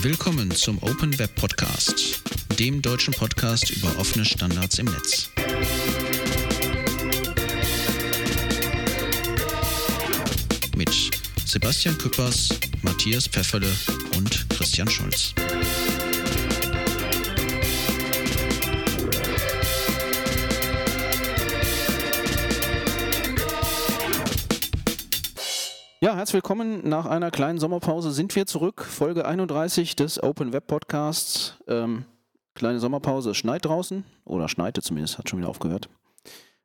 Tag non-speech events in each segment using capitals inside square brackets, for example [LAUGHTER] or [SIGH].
Willkommen zum Open Web Podcast, dem deutschen Podcast über offene Standards im Netz. Mit Sebastian Küppers, Matthias Pfefferle und Christian Scholz. Ja, herzlich willkommen. Nach einer kleinen Sommerpause sind wir zurück. Folge 31 des Open Web Podcasts. Ähm, kleine Sommerpause. Es schneit draußen. Oder schneite zumindest, hat schon wieder aufgehört.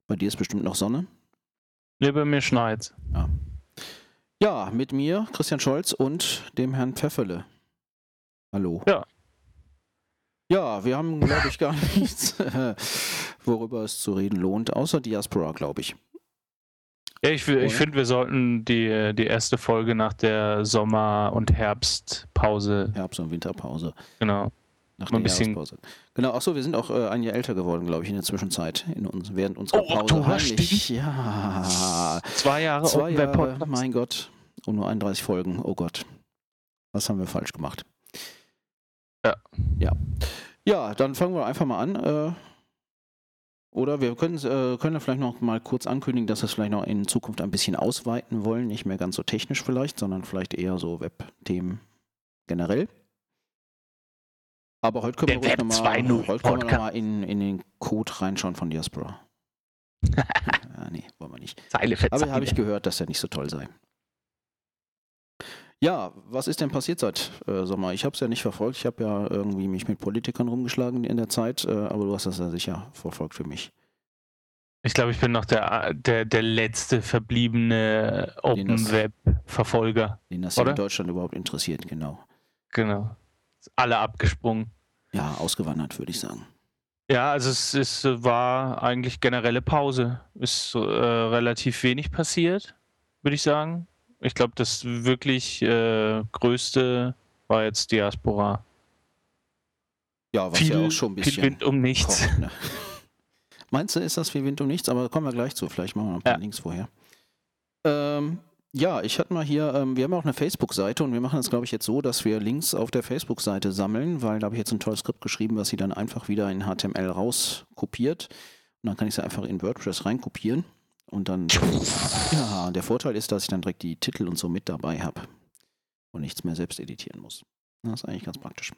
Bei dir ist bestimmt noch Sonne. Bei mir schneit. Ja. ja, mit mir, Christian Scholz und dem Herrn Pfefferle. Hallo. Ja. Ja, wir haben, glaube ich, gar [LAUGHS] nichts, worüber es zu reden lohnt, außer Diaspora, glaube ich. Ja, ich, ich finde, wir sollten die, die erste Folge nach der Sommer- und Herbstpause. Herbst- und Winterpause. Genau. Nach Mal ein der bisschen- Jahrespause. Genau, achso, wir sind auch äh, ein Jahr älter geworden, glaube ich, in der Zwischenzeit. In uns, während unserer Oh, Pause. Oktober, Heimlich. stimmt. Ja. Zwei Jahre Zwei Jahre, Podcast. mein Gott. Und nur 31 Folgen. Oh Gott. Was haben wir falsch gemacht? Ja. Ja. Ja, dann fangen wir einfach mal an. Äh, oder wir können, äh, können vielleicht noch mal kurz ankündigen, dass wir es vielleicht noch in Zukunft ein bisschen ausweiten wollen. Nicht mehr ganz so technisch vielleicht, sondern vielleicht eher so Web-Themen generell. Aber heute können Der wir Web noch mal, 2.0 heute können wir noch Podcast. mal in, in den Code reinschauen von Diaspora. ja, [LAUGHS] nee, wollen wir nicht. Zeile für Aber habe ich gehört, dass der nicht so toll sei. Ja, was ist denn passiert seit äh, Sommer? Ich habe es ja nicht verfolgt. Ich habe ja irgendwie mich mit Politikern rumgeschlagen in der Zeit, äh, aber du hast das ja sicher verfolgt für mich. Ich glaube, ich bin noch der, der, der letzte verbliebene Den das- Open Web-Verfolger. Den das Oder? in Deutschland überhaupt interessiert, genau. Genau. Alle abgesprungen. Ja, ausgewandert, würde ich sagen. Ja, also es, es war eigentlich generelle Pause. Ist äh, relativ wenig passiert, würde ich sagen. Ich glaube, das wirklich äh, größte war jetzt Diaspora. Ja, was viel, ja auch schon ein bisschen. viel Wind um nichts. kocht, ne? [LAUGHS] Meinst du, ist das viel Wind um nichts? Aber da kommen wir gleich zu. Vielleicht machen wir noch ein paar Ja. Links vorher. Ähm, ja, ich hatte mal hier, ähm, wir haben auch eine Facebook-Seite und wir machen es, glaube ich, jetzt so, dass wir Links auf der Facebook-Seite sammeln, weil da habe ich jetzt ein tolles Skript geschrieben, was sie dann einfach wieder in HTML rauskopiert. Und dann kann ich sie einfach in WordPress reinkopieren. Und dann, ja, der Vorteil ist, dass ich dann direkt die Titel und so mit dabei habe und nichts mehr selbst editieren muss. Das ist eigentlich ganz praktisch.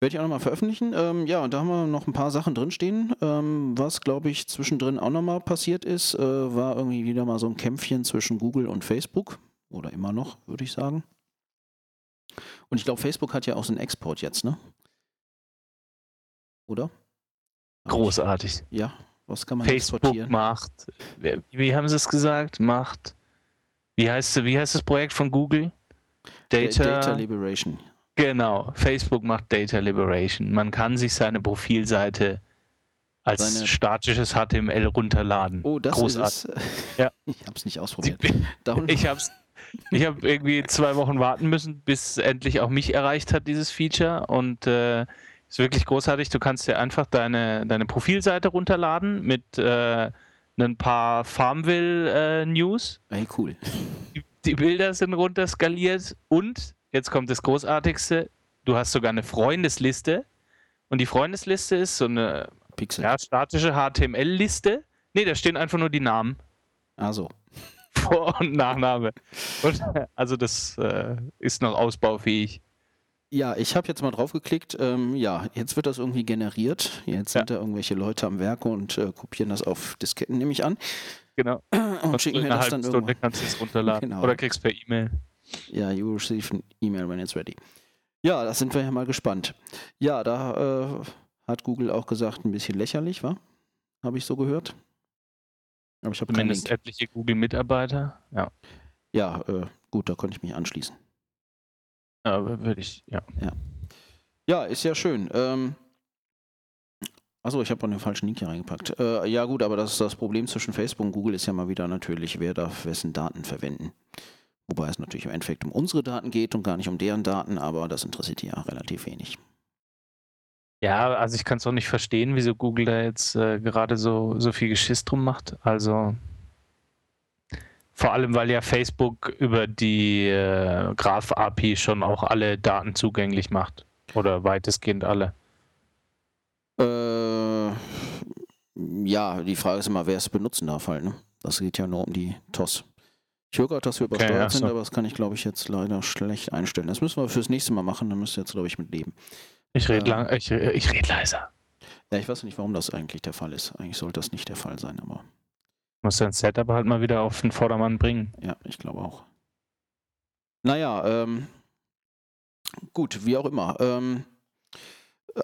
Werde ich auch nochmal veröffentlichen. Ähm, ja, und da haben wir noch ein paar Sachen drinstehen. Ähm, was, glaube ich, zwischendrin auch nochmal passiert ist, äh, war irgendwie wieder mal so ein Kämpfchen zwischen Google und Facebook. Oder immer noch, würde ich sagen. Und ich glaube, Facebook hat ja auch so einen Export jetzt, ne? Oder? Großartig. Ja, was kann man Facebook macht, wie haben sie es gesagt? Macht, wie heißt, wie heißt das Projekt von Google? Data, Data Liberation. genau, Facebook macht Data Liberation. Man kann sich seine Profilseite als Seine- statisches HTML runterladen. Oh, das Großartig. ist es. Ja. [LAUGHS] Ich habe es nicht ausprobiert. Ich, habe ich hab irgendwie zwei Wochen warten müssen, bis endlich auch mich erreicht hat, dieses Feature. Und äh, ist wirklich großartig. Du kannst dir einfach deine, deine Profilseite runterladen mit äh, ein paar Farmville-News. Hey, cool. die, die Bilder sind runterskaliert und jetzt kommt das Großartigste: Du hast sogar eine Freundesliste. Und die Freundesliste ist so eine Pixel. ja, statische HTML-Liste. Nee, da stehen einfach nur die Namen. Also, Vor- und Nachname. Und, also das äh, ist noch ausbaufähig. Ja, ich habe jetzt mal drauf geklickt. Ähm, ja, jetzt wird das irgendwie generiert. Jetzt sind da irgendwelche Leute am Werke und äh, kopieren das auf Disketten, nehme ich an. Genau. [CLEARS THROAT] Und schicken mir das dann Stunde irgendwann. kannst du es runterladen. Genau. Oder kriegst per E-Mail. Ja, you receive an email when it's ready. Ja, da sind wir ja mal gespannt. Ja, da äh, hat Google auch gesagt, ein bisschen lächerlich, war? Habe ich so gehört. Aber ich habe Zumindest etliche Google-Mitarbeiter. Ja. Ja, äh, gut, da konnte ich mich anschließen. Aber würde ich, ja. Ja, ist ja schön. Ähm, Achso, ich habe auch den falschen Link hier reingepackt. Äh, ja gut, aber das, das Problem zwischen Facebook und Google ist ja mal wieder natürlich, wer darf wessen Daten verwenden. Wobei es natürlich im Endeffekt um unsere Daten geht und gar nicht um deren Daten, aber das interessiert die ja relativ wenig. Ja, also ich kann es auch nicht verstehen, wieso Google da jetzt äh, gerade so, so viel Geschiss drum macht. Also Vor allem, weil ja Facebook über die äh, Graph-API schon auch alle Daten zugänglich macht. Oder weitestgehend alle. Äh, ja, die Frage ist immer, wer es benutzen darf halt. Ne? Das geht ja nur um die TOS. Ich höre gerade, dass wir übersteuert Okay, ja, sind, so. aber das kann ich, glaube ich, jetzt leider schlecht einstellen. Das müssen wir fürs nächste Mal machen, da müsst ihr jetzt, glaube ich, mit leben. Ich rede Äh. lang, ich, ich red leiser. Ja, ich weiß nicht, warum das eigentlich der Fall ist. Eigentlich sollte das nicht der Fall sein, aber Muss dein Setup halt mal wieder auf den Vordermann bringen. ja, ich glaube auch. Naja, ähm, gut, wie auch immer. Ähm,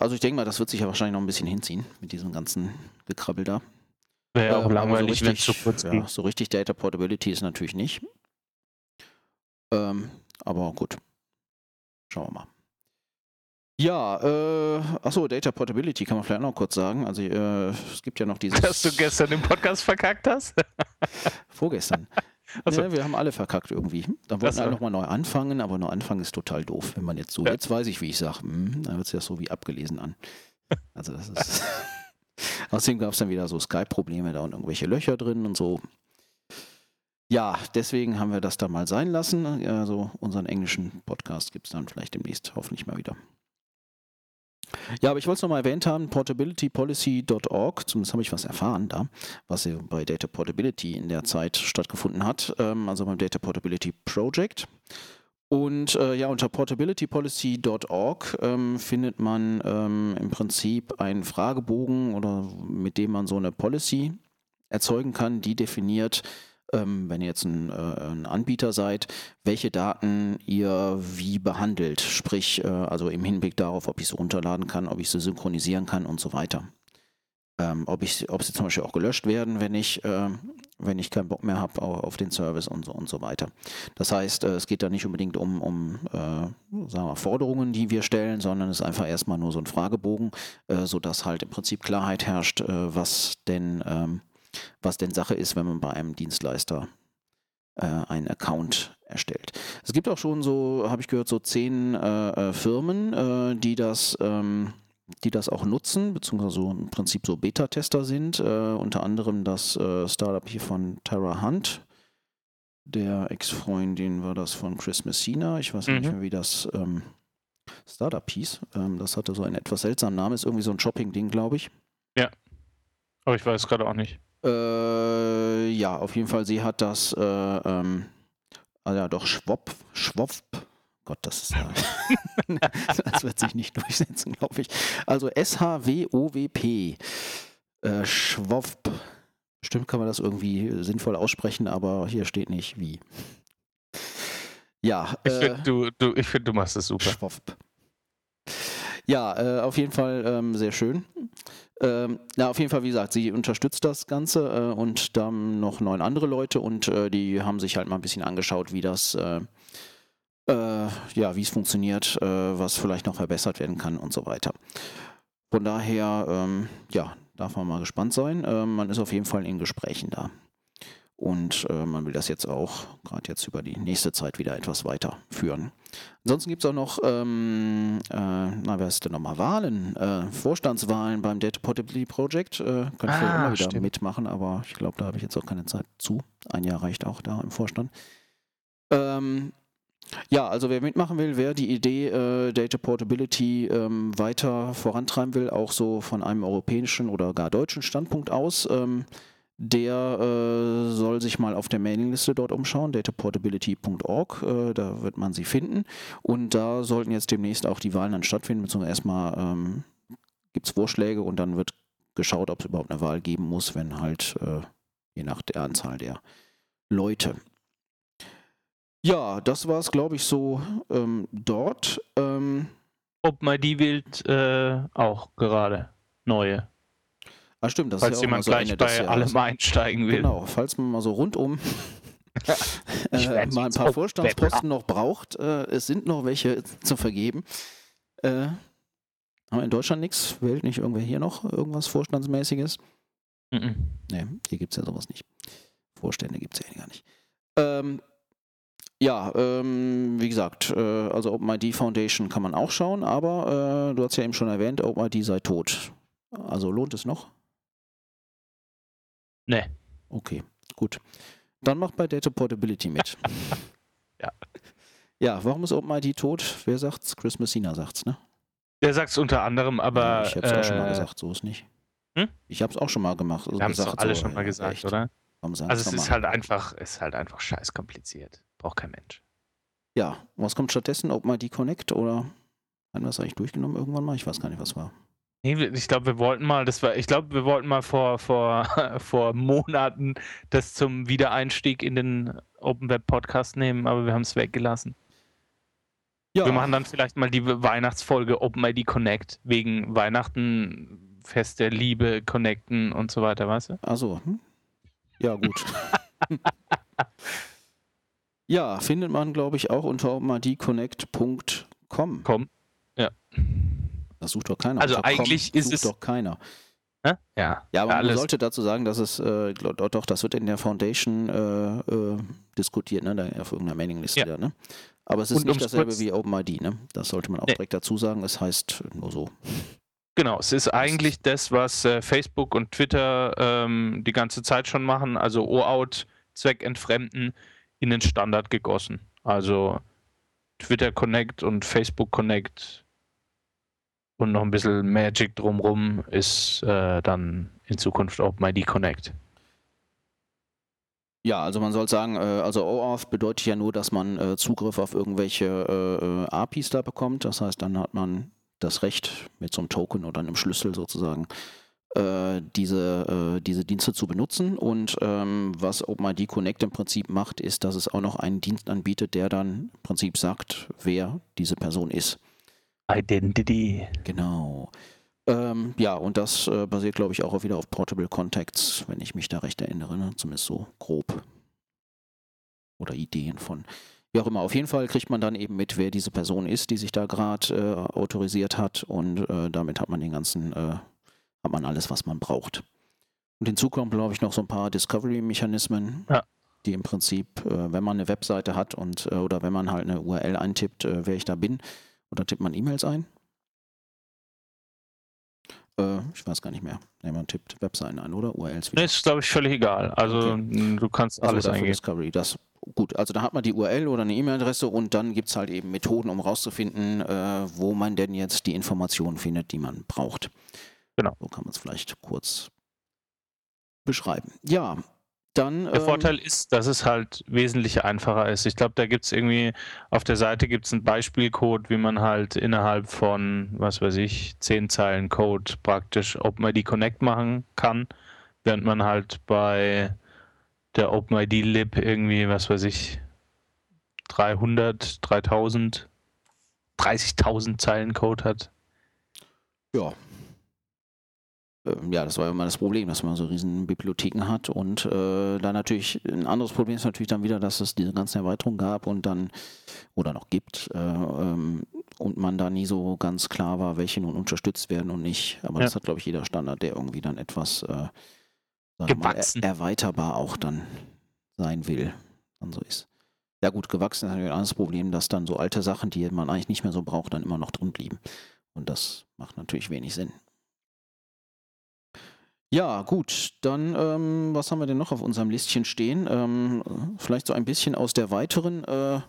also ich denke mal, das wird sich ja wahrscheinlich noch ein bisschen hinziehen mit diesem ganzen Gekrabbel da. Wäre Ähm, auch aber langweilig, so wenn es richtig, so kurz ja, so richtig Data Portability ist natürlich nicht. Ähm, aber gut. Schauen wir mal. Ja, äh, achso, Data Portability kann man vielleicht auch noch kurz sagen. Also äh, es gibt ja noch dieses Dass du gestern im Podcast verkackt hast? [LAUGHS] vorgestern. [LAUGHS] Achso. Ja, wir haben alle verkackt irgendwie. Dann wollten Ach so. alle nochmal neu anfangen, aber neu anfangen ist total doof, wenn man jetzt so, Ja. jetzt weiß ich, wie ich sage, hm, dann hört sich das so wie abgelesen an. Also das ist. [LAUGHS] Außerdem gab es dann wieder so Skype-Probleme da und irgendwelche Löcher drin und so. Ja, deswegen haben wir das da mal sein lassen. Also unseren englischen Podcast gibt es dann vielleicht demnächst hoffentlich mal wieder. Ja, aber ich wollte es nochmal erwähnt haben, portabilitypolicy.org, zumindest habe ich was erfahren da, was bei Data Portability in der Zeit stattgefunden hat, ähm, also beim Data Portability Project. Und äh, ja, unter portabilitypolicy.org ähm, findet man ähm, im Prinzip einen Fragebogen oder mit dem man so eine Policy erzeugen kann, die definiert, ähm, wenn ihr jetzt ein, äh, ein Anbieter seid, welche Daten ihr wie behandelt. Sprich, äh, also im Hinblick darauf, ob ich sie runterladen kann, ob ich sie synchronisieren kann und so weiter. Ähm, ob, ich, ob sie zum Beispiel auch gelöscht werden, wenn ich, äh, wenn ich keinen Bock mehr habe auf, den Service und so und so weiter. Das heißt, äh, es geht da nicht unbedingt um, um äh, sagen wir, Forderungen, die wir stellen, sondern es ist einfach erstmal nur so ein Fragebogen, äh, sodass halt im Prinzip Klarheit herrscht, äh, was denn ähm, was denn Sache ist, wenn man bei einem Dienstleister äh, einen Account erstellt. Es gibt auch schon so, habe ich gehört, so zehn äh, äh, Firmen, äh, die das ähm, die das auch nutzen, beziehungsweise so im Prinzip so Beta-Tester sind. Äh, unter anderem das äh, Startup hier von Tara Hunt. Der Ex-Freundin war das von Chris Messina. Ich weiß nicht Mhm. mehr, wie das ähm, Startup hieß. Ähm, das hatte so einen etwas seltsamen Namen, ist irgendwie so ein Shopping-Ding, glaube ich. Aber ich weiß gerade auch nicht. Äh, ja, auf jeden Fall, sie hat das, äh, ähm, ah ja, doch, Schwop, Schwop, Gott, das ist ja, [LAUGHS] das wird sich nicht durchsetzen, glaube ich. Also S-H-W-O-W-P, äh, Schwop, bestimmt kann man das irgendwie sinnvoll aussprechen, aber hier steht nicht wie. Ja, Ich äh, finde, du, du, ich find, du machst es super. Schwoff. Ja, äh, auf jeden Fall ähm, sehr schön. Ähm, ja, auf jeden Fall, wie gesagt, sie unterstützt das Ganze äh, und dann noch neun andere Leute und äh, die haben sich halt mal ein bisschen angeschaut, wie das, äh, äh, ja, wie es funktioniert, äh, was vielleicht noch verbessert werden kann und so weiter. Von daher, ähm, ja, darf man mal gespannt sein. Ähm, man ist auf jeden Fall in Gesprächen da. Und äh, man will das jetzt auch gerade jetzt über die nächste Zeit wieder etwas weiterführen. Ansonsten gibt es auch noch, ähm, äh, na, wer ist denn nochmal? Wahlen, äh, Vorstandswahlen beim Data Portability Project. Äh, kann ich Ah, immer wieder stimmt. mitmachen, aber ich glaube, da habe ich jetzt auch keine Zeit zu. Ein Jahr reicht auch da im Vorstand. Ähm, ja, also wer mitmachen will, wer die Idee äh, Data Portability ähm, weiter vorantreiben will, auch so von einem europäischen oder gar deutschen Standpunkt aus, ähm, der äh, soll sich mal auf der Mailingliste dort umschauen, dataportability.org, äh, da wird man sie finden. Und da sollten jetzt demnächst auch die Wahlen dann stattfinden, beziehungsweise erstmal ähm, gibt es Vorschläge und dann wird geschaut, ob es überhaupt eine Wahl geben muss, wenn halt äh, je nach der Anzahl der Leute. Ja, das war es, glaube ich, so ähm, dort. Ähm, OpenID wählt äh, auch gerade neue. Ah, stimmt, das Falls ist ja jemand so gleich bei allem einsteigen will. Genau, falls man mal so rundum [LAUGHS] äh, mal ein paar Vorstandsposten noch braucht. Äh, es sind noch welche zu vergeben. Äh, haben wir in Deutschland nichts? Wählt nicht irgendwer hier noch irgendwas Vorstandsmäßiges? Mhm. Nee, hier gibt es ja sowas nicht. Vorstände gibt es ja gar nicht. Ähm, ja, ähm, wie gesagt, äh, also OpenID Foundation kann man auch schauen, aber äh, du hast ja eben schon erwähnt, OpenID sei tot. Also lohnt es noch? Nee. Okay, gut. Dann macht bei Data Portability mit. [LAUGHS] Ja. Ja, warum ist OpenID tot? Wer sagt's? Chris Messina sagt's, ne? Der sagt es unter anderem, aber. Ich hab's auch schon mal äh, gesagt, so ist nicht. Hm? Ich hab's auch schon mal gemacht. Also Wir haben es doch alle so, schon mal gesagt, echt. oder? Also es ist halt einfach, ist halt einfach scheiß kompliziert. Braucht kein Mensch. Ja, was kommt stattdessen? OpenID Connect oder haben wir das eigentlich durchgenommen irgendwann mal? Ich weiß gar nicht, was war. Ich glaube, wir wollten mal, das war, ich glaube, wir wollten mal vor, vor, [LAUGHS] vor Monaten das zum Wiedereinstieg in den Open Web Podcast nehmen, aber wir haben es weggelassen. Ja, Wir machen dann vielleicht mal die Weihnachtsfolge OpenID Connect wegen Weihnachten, Fest der Liebe, Connecten und so weiter, weißt du? Also, hm? ja, gut. [LAUGHS] ja, findet man, glaube ich, auch unter openidconnect.com. Komm. Das sucht doch keiner. Also com eigentlich ist sucht es- doch keiner. Hä? Ja, Ja, aber man alles. sollte dazu sagen, dass es, äh, doch, doch, das wird in der Foundation äh, äh, diskutiert, ne? Da auf irgendeiner Mailingliste, Ja. da, ne? Aber es ist Und nicht dasselbe kurz- wie OpenID, ne? Das sollte man auch Nee. direkt dazu sagen. Es heißt nur so. Genau, es ist eigentlich das, was äh, Facebook und Twitter ähm, die ganze Zeit schon machen, also OAuth, Zweckentfremden, in den Standard gegossen. Also Twitter Connect und Facebook Connect und noch ein bisschen Magic drumrum ist äh, dann in Zukunft OpenID Connect. Ja, also man soll sagen, äh, also OAuth bedeutet ja nur, dass man äh, Zugriff auf irgendwelche äh, APIs da bekommt. Das heißt, dann hat man das Recht, mit so einem Token oder einem Schlüssel sozusagen, diese, diese Dienste zu benutzen. Und ähm, was OpenID Connect im Prinzip macht, ist, dass es auch noch einen Dienst anbietet, der dann im Prinzip sagt, wer diese Person ist. Identity. Genau. Ähm, ja, und das äh, basiert, glaube ich, auch wieder auf Portable Contacts, wenn ich mich da recht erinnere, ne? zumindest so grob. Oder Ideen von. Wie auch immer, auf jeden Fall kriegt man dann eben mit, wer diese Person ist, die sich da gerade äh, autorisiert hat und äh, damit hat man den ganzen, äh, hat man alles, was man braucht. Und hinzu kommen, glaube ich, noch so ein paar Discovery-Mechanismen, Ja. die im Prinzip, äh, wenn man eine Webseite hat und äh, oder wenn man halt eine URL eintippt, wer ich da bin, oder tippt man E-Mails ein, äh, ich weiß gar nicht mehr. Nee, man tippt Webseiten ein, oder? URLs wieder. Das ist, glaube ich, völlig egal. Also Okay. du kannst Also alles dafür eingeben. Discovery. Das, gut, also da hat man die URL oder eine E-Mail-Adresse und dann gibt es halt eben Methoden, um rauszufinden, äh, wo man denn jetzt die Informationen findet, die man braucht. Genau. So kann man es vielleicht kurz beschreiben. Ja, dann. Der ähm, Vorteil ist, dass es halt wesentlich einfacher ist. Ich glaube, da gibt es irgendwie, auf der Seite gibt es einen Beispielcode, wie man halt innerhalb von, was weiß ich, zehn Zeilen Code praktisch OpenID Connect machen kann, während man halt bei der OpenID Lib irgendwie, was weiß ich, 300, 3000, 30.000 Zeilen Code hat. Ja. Ähm, Ja, das war ja immer das Problem, dass man so riesen Bibliotheken hat und äh, dann natürlich ein anderes Problem ist natürlich dann wieder, dass es diese ganzen Erweiterungen gab und dann oder noch gibt äh, ähm, und man da nie so ganz klar war, welche nun unterstützt werden und nicht. Aber Ja. das hat, glaube ich, jeder Standard, der irgendwie dann etwas äh, mal, er erweiterbar auch dann sein will. Dann so ist. Ja gut, gewachsen ist natürlich ein anderes Problem, dass dann so alte Sachen, die man eigentlich nicht mehr so braucht, dann immer noch drin blieben. Und das macht natürlich wenig Sinn. Ja, gut, dann, ähm, was haben wir denn noch auf unserem Listchen stehen? Ähm, vielleicht so ein bisschen aus der weiteren äh,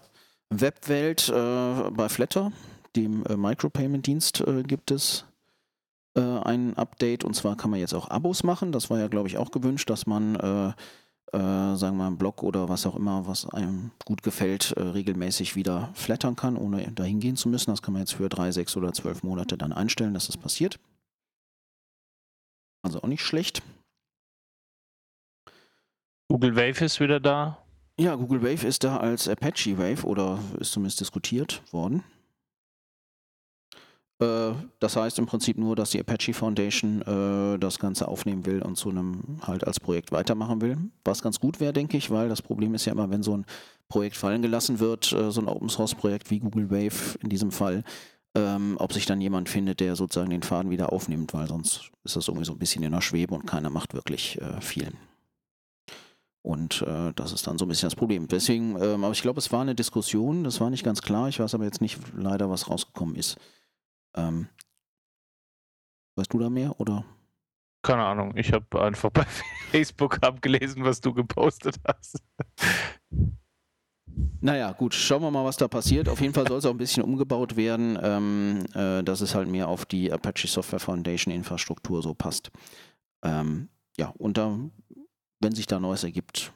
Webwelt äh, bei Flatter, dem äh, Micropayment-Dienst, äh, gibt es äh, ein Update und zwar kann man jetzt auch Abos machen. Das war ja, glaube ich, auch gewünscht, dass man, äh, sagen wir mal, einen Blog oder was auch immer, was einem gut gefällt, regelmäßig wieder flattern kann, ohne dahin gehen zu müssen. Das kann man jetzt für drei, sechs oder zwölf Monate dann einstellen, dass das passiert. Also auch nicht schlecht. Google Wave ist wieder da. Ja, Google Wave ist da als Apache Wave oder ist zumindest diskutiert worden. Äh, das heißt im Prinzip nur, dass die Apache Foundation äh, das Ganze aufnehmen will und zu einem halt als Projekt weitermachen will. Was ganz gut wäre, denke ich, weil das Problem ist ja immer, wenn so ein Projekt fallen gelassen wird, äh, so ein Open Source Projekt wie Google Wave in diesem Fall, ähm, ob sich dann jemand findet, der sozusagen den Faden wieder aufnimmt, weil sonst ist das irgendwie so ein bisschen in der Schwebe und keiner macht wirklich äh, viel. Und äh, das ist dann so ein bisschen das Problem. Deswegen, ähm, aber ich glaube, es war eine Diskussion, das war nicht ganz klar. Ich weiß aber jetzt nicht leider, was rausgekommen ist. Ähm, weißt du da mehr oder? Keine Ahnung, ich habe einfach bei [LAUGHS] Facebook abgelesen, was du gepostet hast. [LAUGHS] Naja, gut, schauen wir mal, was da passiert. Auf jeden Fall soll es auch ein bisschen umgebaut werden, ähm, äh, dass es halt mehr auf die Apache Software Foundation Infrastruktur so passt. Ähm, ja, und da, wenn sich da Neues ergibt,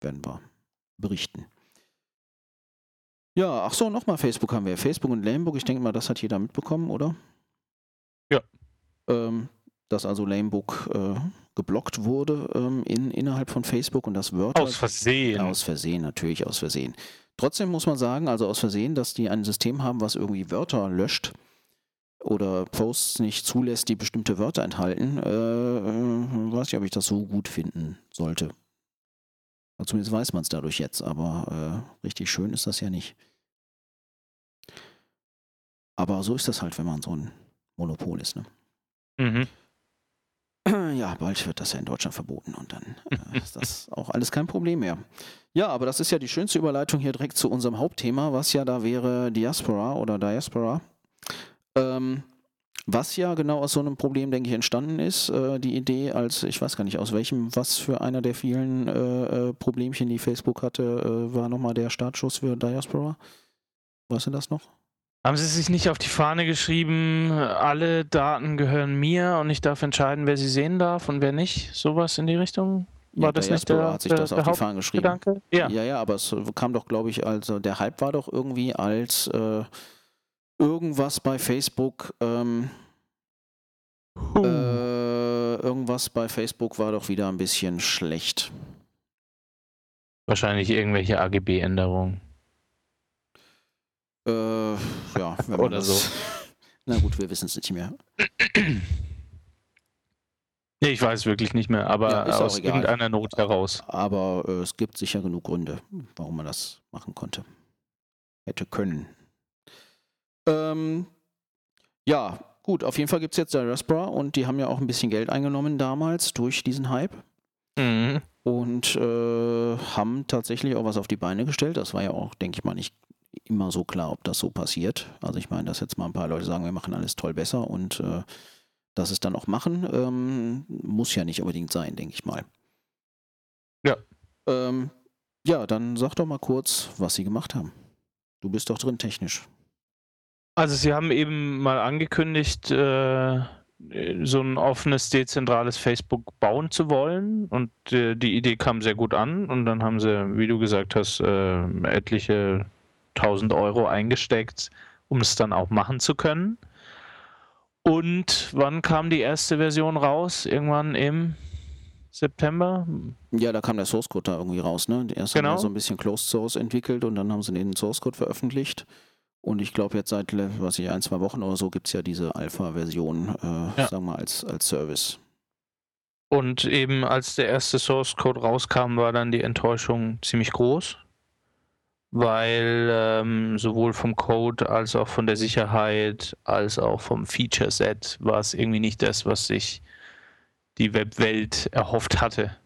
werden wir berichten. Ja, ach so, nochmal Facebook haben wir. Facebook und Lamebook, ich denke mal, das hat jeder mitbekommen, oder? Ja. Ähm, dass also Lamebook äh, geblockt wurde ähm, in, innerhalb von Facebook und das Wörter. Aus Versehen. Aus Versehen, natürlich aus Versehen. Trotzdem muss man sagen, also aus Versehen, dass die ein System haben, was irgendwie Wörter löscht oder Posts nicht zulässt, die bestimmte Wörter enthalten, äh, äh, weiß ich, ob ich das so gut finden sollte. Also zumindest weiß man es dadurch jetzt, aber äh, richtig schön ist das ja nicht. Aber so ist das halt, wenn man so ein Monopol ist. Ne? Mhm. [CLEARS THROAT] Ja, bald wird das ja in Deutschland verboten und dann äh, ist das [LAUGHS] auch alles kein Problem mehr. Ja, aber das ist ja die schönste Überleitung hier direkt zu unserem Hauptthema, was ja da wäre Diaspora oder Diaspora. Ähm, was ja genau aus so einem Problem, denke ich, entstanden ist. Äh, die Idee als, ich weiß gar nicht, aus welchem, was für einer der vielen äh, äh Problemchen, die Facebook hatte, äh, war nochmal der Startschuss für Diaspora. Weißt du das noch? Haben Sie sich nicht auf die Fahne geschrieben, alle Daten gehören mir und ich darf entscheiden, wer sie sehen darf und wer nicht? Sowas in die Richtung? War ja, das nicht der, hat sich der, das auf die Fahne geschrieben. Gedanke? Ja. ja, ja, aber es kam doch, glaube ich, also der Hype war doch irgendwie als äh, irgendwas bei Facebook. Ähm, äh, irgendwas bei Facebook war doch wieder ein bisschen schlecht. Wahrscheinlich irgendwelche AGB-Änderungen. Äh, ja, [LAUGHS] wenn Oder das, so. [LAUGHS] Na gut, wir wissen es nicht mehr. Nee, ich weiß wirklich nicht mehr, aber ja, aus irgendeiner Not heraus. Aber äh, es gibt sicher genug Gründe, warum man das machen konnte. Hätte können. Ähm, ja, gut, auf jeden Fall gibt es jetzt Diaspora und die haben ja auch ein bisschen Geld eingenommen damals durch diesen Hype. Mhm. Und äh, haben tatsächlich auch was auf die Beine gestellt. Das war ja auch, denke ich mal, nicht immer so klar, ob das so passiert. Also ich meine, dass jetzt mal ein paar Leute sagen, wir machen alles toll besser und äh, dass es dann auch machen, ähm, muss ja nicht unbedingt sein, denke ich mal. Ja. Ähm, ja, dann sag doch mal kurz, was sie gemacht haben. Du bist doch drin technisch. Also sie haben eben mal angekündigt, äh, so ein offenes, dezentrales Facebook bauen zu wollen und äh, die Idee kam sehr gut an und dann haben sie, wie du gesagt hast, äh, etliche 1000 Euro eingesteckt, um es dann auch machen zu können. Und wann kam die erste Version raus? Irgendwann im September? Ja, da kam der Source Code da irgendwie raus, ne? Erst genau. haben wir so ein bisschen Closed Source entwickelt und dann haben sie den Source Code veröffentlicht. Und ich glaube, jetzt seit, was ich, ein, zwei Wochen oder so gibt es ja diese Alpha-Version, äh, ja. sagen wir als, als Service. Und eben als der erste Source Code rauskam, war dann die Enttäuschung ziemlich groß weil ähm, sowohl vom Code als auch von der Sicherheit als auch vom Feature Set war es irgendwie nicht das, was sich die Webwelt erhofft hatte.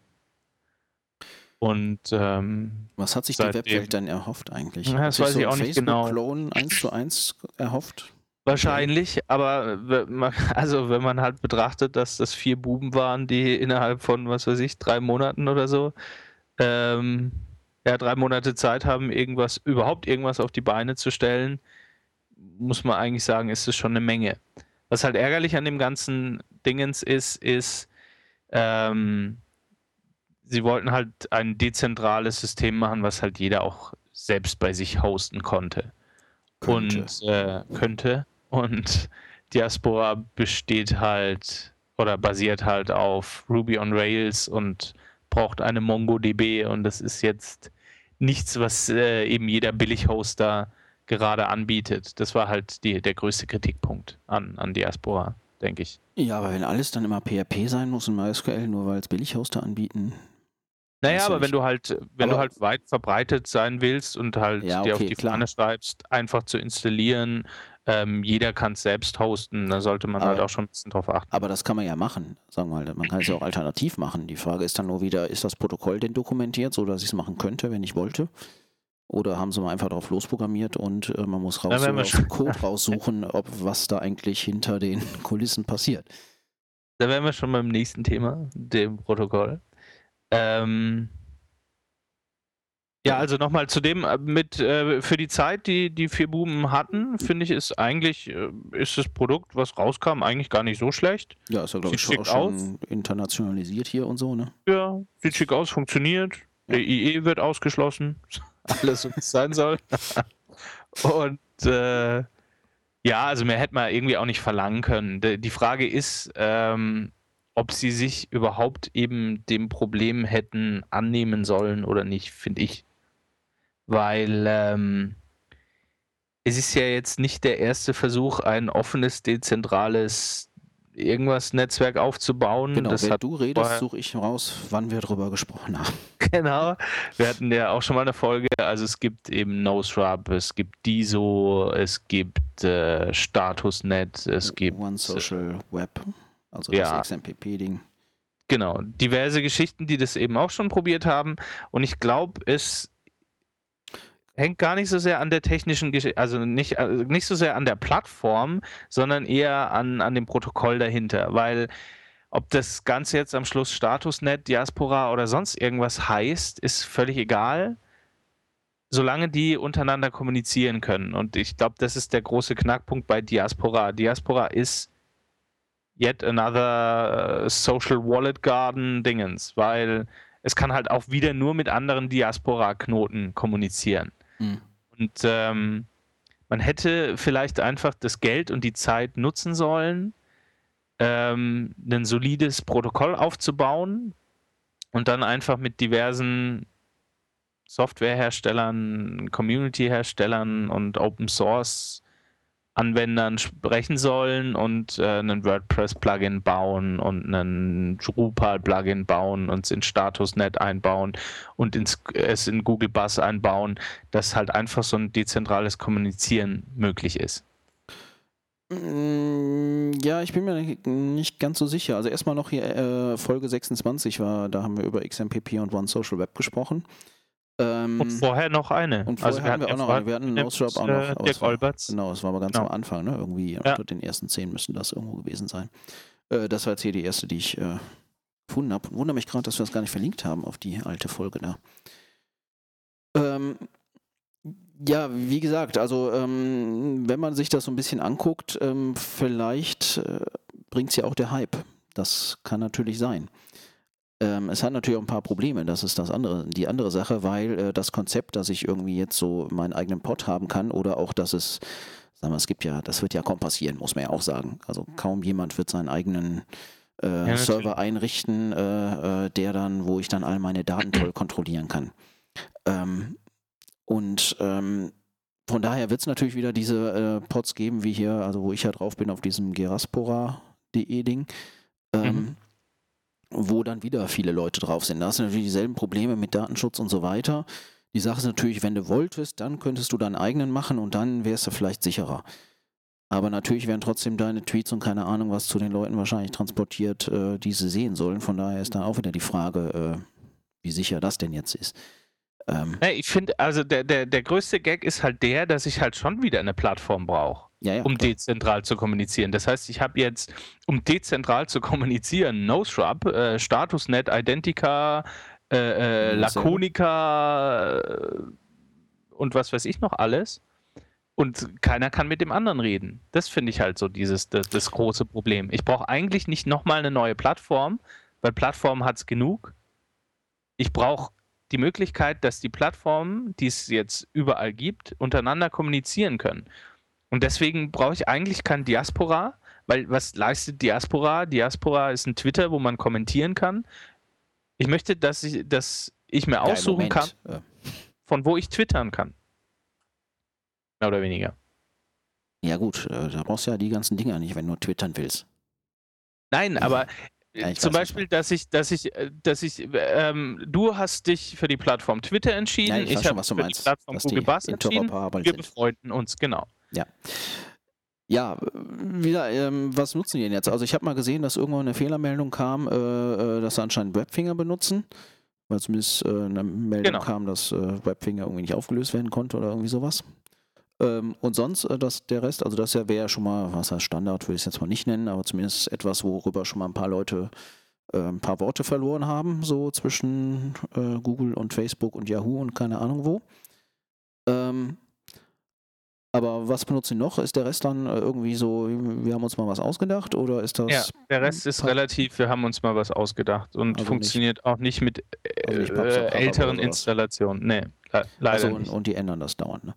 Und ähm, was hat sich die Webwelt dann erhofft eigentlich? Ja, das weiß so ich auch nicht genau. Clone 1 zu 1 erhofft? Wahrscheinlich, aber [LAUGHS] also wenn man halt betrachtet, dass das vier Buben waren, die innerhalb von, was weiß ich, drei Monaten oder so ähm, ja, drei Monate Zeit haben, irgendwas, überhaupt irgendwas auf die Beine zu stellen, muss man eigentlich sagen, ist es schon eine Menge. Was halt ärgerlich an dem ganzen Dingens ist, ist, ähm, sie wollten halt ein dezentrales System machen, was halt jeder auch selbst bei sich hosten konnte. Könnte. Und äh, könnte. Und Diaspora besteht halt oder basiert halt auf Ruby on Rails und braucht eine MongoDB und das ist jetzt nichts, was äh, eben jeder Billig-Hoster gerade anbietet. Das war halt die, der größte Kritikpunkt an, an Diaspora, denke ich. Ja, aber wenn alles dann immer PHP sein muss und MySQL, nur weil es Billig-Hoster anbieten. Naja, aber wenn du halt, wenn du halt weit verbreitet sein willst und halt ja, okay, dir auf die Fahne schreibst, einfach zu installieren, ähm, jeder kann es selbst hosten, da sollte man halt aber, halt auch schon ein bisschen drauf achten. Aber das kann man ja machen, sagen wir mal. Man kann es ja auch alternativ machen. Die Frage ist dann nur wieder, ist das Protokoll denn dokumentiert, so dass ich es machen könnte, wenn ich wollte? Oder haben sie mal einfach drauf losprogrammiert und äh, man muss raus, ja, aus dem Code raussuchen, ob was da eigentlich hinter den [LAUGHS] Kulissen passiert. Da wären wir schon beim nächsten Thema, dem Protokoll. Ähm, ja, also nochmal zu dem äh, mit äh, für die Zeit, die die vier Buben hatten, finde ich, ist eigentlich äh, ist das Produkt, was rauskam, eigentlich gar nicht so schlecht. Ja, ist ja glaube ich schon, auch schon internationalisiert hier und so, ne? Ja, sieht schick aus, funktioniert. Ja. Der IE wird ausgeschlossen. [LAUGHS] Alles, was es sein soll. [LAUGHS] und äh, ja, also mehr hätte man irgendwie auch nicht verlangen können. Die Frage ist, ähm, ob sie sich überhaupt eben dem Problem hätten annehmen sollen oder nicht, finde ich weil ähm, es ist ja jetzt nicht der erste Versuch, ein offenes, dezentrales irgendwas Netzwerk aufzubauen. Genau, das wenn du redest, suche ich raus, wann wir darüber gesprochen haben. [LAUGHS] Genau, wir hatten ja auch schon mal eine Folge, also es gibt eben NoSrub, es gibt DISO, es gibt äh, StatusNet, es gibt One Social äh, Web, also das ja. XMPP-Ding. Genau, diverse Geschichten, die das eben auch schon probiert haben und ich glaube, es hängt gar nicht so sehr an der technischen Geschichte, also nicht, also nicht so sehr an der Plattform, sondern eher an, an dem Protokoll dahinter. Weil ob das Ganze jetzt am Schluss Statusnet, Diaspora oder sonst irgendwas heißt, ist völlig egal, solange die untereinander kommunizieren können. Und ich glaube, das ist der große Knackpunkt bei Diaspora. Diaspora ist yet another uh, Social Wallet Garden Dingens, weil es kann halt auch wieder nur mit anderen Diaspora-Knoten kommunizieren. Mhm. Und ähm, man hätte vielleicht einfach das Geld und die Zeit nutzen sollen, ähm, ein solides Protokoll aufzubauen und dann einfach mit diversen Softwareherstellern, Community-Herstellern und Open Source Anwendern sprechen sollen und äh, einen WordPress-Plugin bauen und einen Drupal-Plugin bauen und es in StatusNet einbauen und ins, es in Google Bus einbauen, dass halt einfach so ein dezentrales Kommunizieren möglich ist. Mm, ja, ich bin mir nicht ganz so sicher. Also erstmal noch hier äh, Folge 26 war, da haben wir über XMPP und One Social Web gesprochen. Ähm, und vorher noch eine. Und vorher also wir hatten wir auch noch eine. Wir hatten Nostrap auch noch. Äh, Dirk Olberts. Genau, es war aber ganz genau. am Anfang, ne? Irgendwie ja. unter den ersten zehn müssten das irgendwo gewesen sein. Äh, das war jetzt hier die erste, die ich äh, gefunden habe. Wundere mich gerade, dass wir das gar nicht verlinkt haben auf die alte Folge da. Ähm, ja, wie gesagt, also ähm, wenn man sich das so ein bisschen anguckt, ähm, vielleicht äh, bringt es ja auch der Hype. Das kann natürlich sein. Ähm, es hat natürlich auch ein paar Probleme, das ist das andere, die andere Sache, weil äh, das Konzept, dass ich irgendwie jetzt so meinen eigenen Pod haben kann oder auch, dass es, sagen wir, es gibt ja, das wird ja kaum passieren, muss man ja auch sagen. Also kaum jemand wird seinen eigenen äh, ja, Server einrichten, äh, äh, der dann, wo ich dann all meine Daten toll kontrollieren kann. Ähm, und ähm, von daher wird es natürlich wieder diese äh, Pods geben, wie hier, also wo ich ja drauf bin auf diesem geraspora.de Ding. Ähm, mhm wo dann wieder viele Leute drauf sind. Da hast du natürlich dieselben Probleme mit Datenschutz und so weiter. Die Sache ist natürlich, wenn du wolltest, dann könntest du deinen eigenen machen und dann wärst du vielleicht sicherer. Aber natürlich werden trotzdem deine Tweets und keine Ahnung, was zu den Leuten wahrscheinlich transportiert, äh, die sie sehen sollen. Von daher ist dann auch wieder die Frage, äh, wie sicher das denn jetzt ist. Ähm, ich finde, also der, der, der größte Gag ist halt der, dass ich halt schon wieder eine Plattform brauche ja, ja, um klar. dezentral zu kommunizieren. Das heißt, ich habe jetzt, um dezentral zu kommunizieren, NoShrub, äh, StatusNet, Identica, äh, äh, Laconica äh, und was weiß ich noch alles. Und keiner kann mit dem anderen reden. Das finde ich halt so dieses das, das große Problem. Ich brauche eigentlich nicht nochmal eine neue Plattform, weil Plattform hat es genug. Ich brauche die Möglichkeit, dass die Plattformen, die es jetzt überall gibt, untereinander kommunizieren können. Und deswegen brauche ich eigentlich kein Diaspora, weil was leistet Diaspora? Diaspora ist ein Twitter, wo man kommentieren kann. Ich möchte, dass ich, dass ich mir aussuchen kann, von wo ich twittern kann. Mehr oder weniger. Ja gut, äh, da brauchst du ja die ganzen Dinger nicht, wenn du twittern willst. Nein, aber ja, zum Beispiel, dass ich, dass ich, äh, dass ich, ähm, du hast dich für die Plattform Twitter entschieden, ja, ich, ich habe für meinst, die Plattform Google Bus entschieden. Wir befreunden uns, genau. Ja. Ja, wieder, ähm, was nutzen die denn jetzt? Also ich habe mal gesehen, dass irgendwann eine Fehlermeldung kam, äh, äh, dass sie anscheinend Webfinger benutzen, weil zumindest äh, eine Meldung genau. kam, dass äh, Webfinger irgendwie nicht aufgelöst werden konnte oder irgendwie sowas. Ähm, und sonst äh, das, der Rest, also das wäre ja schon mal, was heißt Standard, würde ich es jetzt mal nicht nennen, aber zumindest etwas, worüber schon mal ein paar Leute äh, ein paar Worte verloren haben, so zwischen äh, Google und Facebook und Yahoo und keine Ahnung wo. Ähm, aber was benutzen Sie noch? Ist der Rest dann äh, irgendwie so, wir haben uns mal was ausgedacht oder ist das. Ja, der Rest ist relativ, wir haben uns mal was ausgedacht und also funktioniert nicht, auch nicht mit also nicht äh, älteren Installationen. Nee, le leider also und, nicht. Und die ändern das dauernd, ne?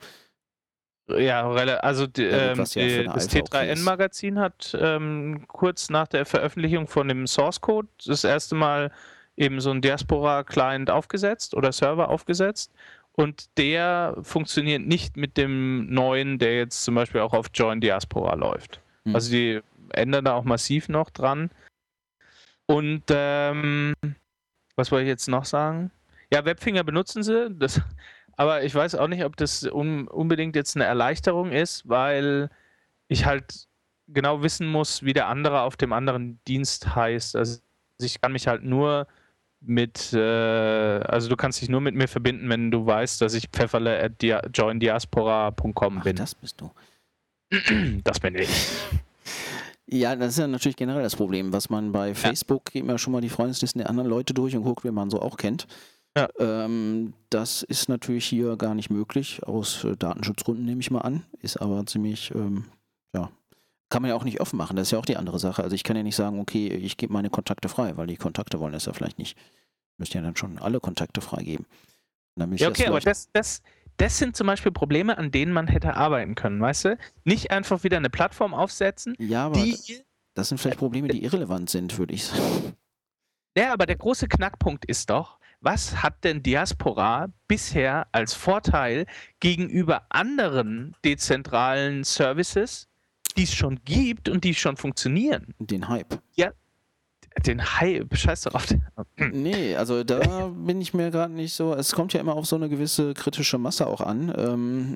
Ja, also die, ja, gut, ähm, die, das T3N-Magazin hat ähm, kurz nach der Veröffentlichung von dem Source Code das erste Mal eben so ein Diaspora-Client aufgesetzt oder Server aufgesetzt und der funktioniert nicht mit dem neuen, der jetzt zum Beispiel auch auf Join Diaspora läuft. Mhm. Also die ändern da auch massiv noch dran. Und ähm, was wollte ich jetzt noch sagen? Ja, Webfinger benutzen sie, das, aber ich weiß auch nicht, ob das un, unbedingt jetzt eine Erleichterung ist, weil ich halt genau wissen muss, wie der andere auf dem anderen Dienst heißt. Also ich kann mich halt nur mit, äh, also du kannst dich nur mit mir verbinden, wenn du weißt, dass ich pfefferle at dia joindiaspora.com bin. das bist du. [CLEARS THROAT] das bin ich. Ja, das ist ja natürlich generell das Problem, was man bei Facebook ja. geht man schon mal die Freundeslisten der anderen Leute durch und guckt, wen man so auch kennt. Ja. Ähm, das ist natürlich hier gar nicht möglich, aus äh, Datenschutzgründen nehme ich mal an, ist aber ziemlich, ähm, ja, kann man ja auch nicht offen machen, das ist ja auch die andere Sache. Also ich kann ja nicht sagen, okay, ich gebe meine Kontakte frei, weil die Kontakte wollen das ja vielleicht nicht. Müsste ja dann schon alle Kontakte freigeben. Ja, okay, aber das, das, das sind zum Beispiel Probleme, an denen man hätte arbeiten können, weißt du? Nicht einfach wieder eine Plattform aufsetzen. Ja, aber die, das sind vielleicht Probleme, die irrelevant sind, würde ich sagen. Ja, aber der große Knackpunkt ist doch, was hat denn Diaspora bisher als Vorteil gegenüber anderen dezentralen Services, die es schon gibt und die schon funktionieren. Den Hype. Ja, den Hype, scheiß drauf. nee, also da bin ich mir gerade nicht so. Es kommt ja immer auf so eine gewisse kritische Masse auch an. Ähm,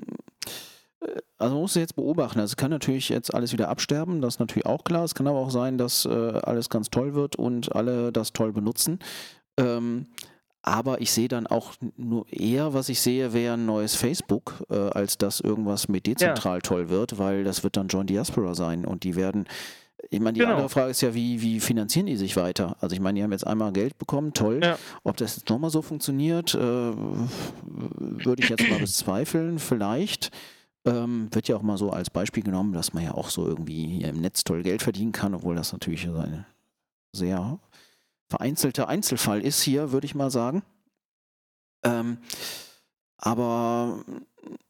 äh, also man muss jetzt beobachten. Also es kann natürlich jetzt alles wieder absterben, das ist natürlich auch klar. Es kann aber auch sein, dass äh, alles ganz toll wird und alle das toll benutzen. Ähm, aber ich sehe dann auch nur eher, was ich sehe, wäre ein neues Facebook, äh, als dass irgendwas mit dezentral ja. toll wird, weil das wird dann Join Diaspora sein und die werden. Ich meine, die genau. andere Frage ist ja, wie, wie finanzieren die sich weiter? Also ich meine, die haben jetzt einmal Geld bekommen, toll. Ja. Ob das jetzt nochmal so funktioniert, äh, würde ich jetzt mal bezweifeln. Vielleicht ähm, wird ja auch mal so als Beispiel genommen, dass man ja auch so irgendwie im Netz toll Geld verdienen kann, obwohl das natürlich eine sehr vereinzelter Einzelfall ist hier, würde ich mal sagen. Ähm, aber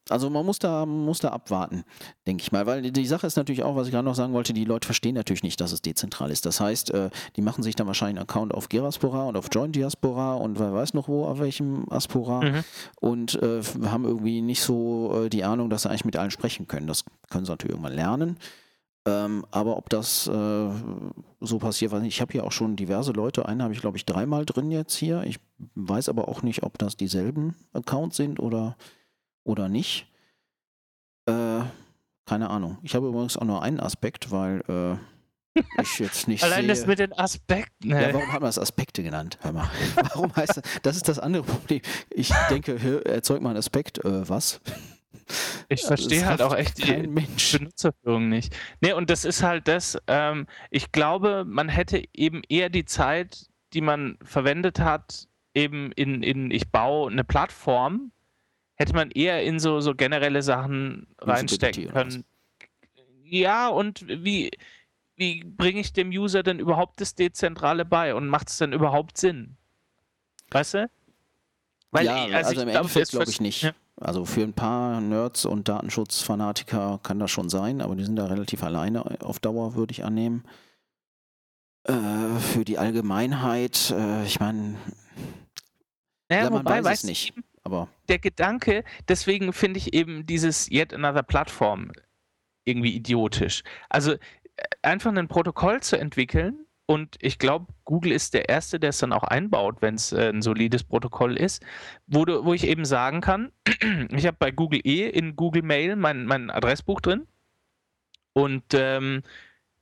also man muss da, muss da abwarten, denke ich mal. Weil die Sache ist natürlich auch, was ich gerade noch sagen wollte, die Leute verstehen natürlich nicht, dass es dezentral ist. Das heißt, äh, die machen sich dann wahrscheinlich einen Account auf Geraspora und auf Join Diaspora und wer weiß noch wo, auf welchem Aspora mhm. und äh, haben irgendwie nicht so äh, die Ahnung, dass sie eigentlich mit allen sprechen können. Das können sie natürlich irgendwann lernen. Ähm, aber ob das äh, so passiert, weiß nicht. Ich habe hier auch schon diverse Leute. Einen habe ich, glaube ich, dreimal drin jetzt hier. Ich weiß aber auch nicht, ob das dieselben Accounts sind oder, oder nicht. Äh, keine Ahnung. Ich habe übrigens auch nur einen Aspekt, weil äh, [LAUGHS] ich jetzt nicht. Allein sehe. das mit den Aspekten. Ja, warum haben wir das Aspekte genannt? Hör mal. [LAUGHS] Warum heißt das? Das ist das andere Problem. Ich denke, erzeug mal einen Aspekt. Äh, was? Ich verstehe halt auch echt die Mensch. Benutzerführung nicht. Nee, und das ist halt das, ähm, ich glaube, man hätte eben eher die Zeit, die man verwendet hat, eben in, in ich baue eine Plattform, hätte man eher in so, so generelle Sachen reinstecken können. Ja, und wie, wie bringe ich dem User denn überhaupt das Dezentrale bei und macht es denn überhaupt Sinn? Weißt du? Weil, ja, also, also im Endeffekt glaube ich nicht. Ja. Also für ein paar Nerds und Datenschutzfanatiker kann das schon sein, aber die sind da relativ alleine auf Dauer, würde ich annehmen. Äh, für die Allgemeinheit, äh, ich meine, naja, ja, man wobei, weiß es nicht. Aber der Gedanke, deswegen finde ich eben dieses Yet Another Plattform irgendwie idiotisch. Also äh, einfach ein Protokoll zu entwickeln, und ich glaube, Google ist der Erste, der es dann auch einbaut, wenn es äh, ein solides Protokoll ist, wo, du, wo ich eben sagen kann, [CLEARS THROAT] ich habe bei Google E in Google Mail mein, mein Adressbuch drin und ähm,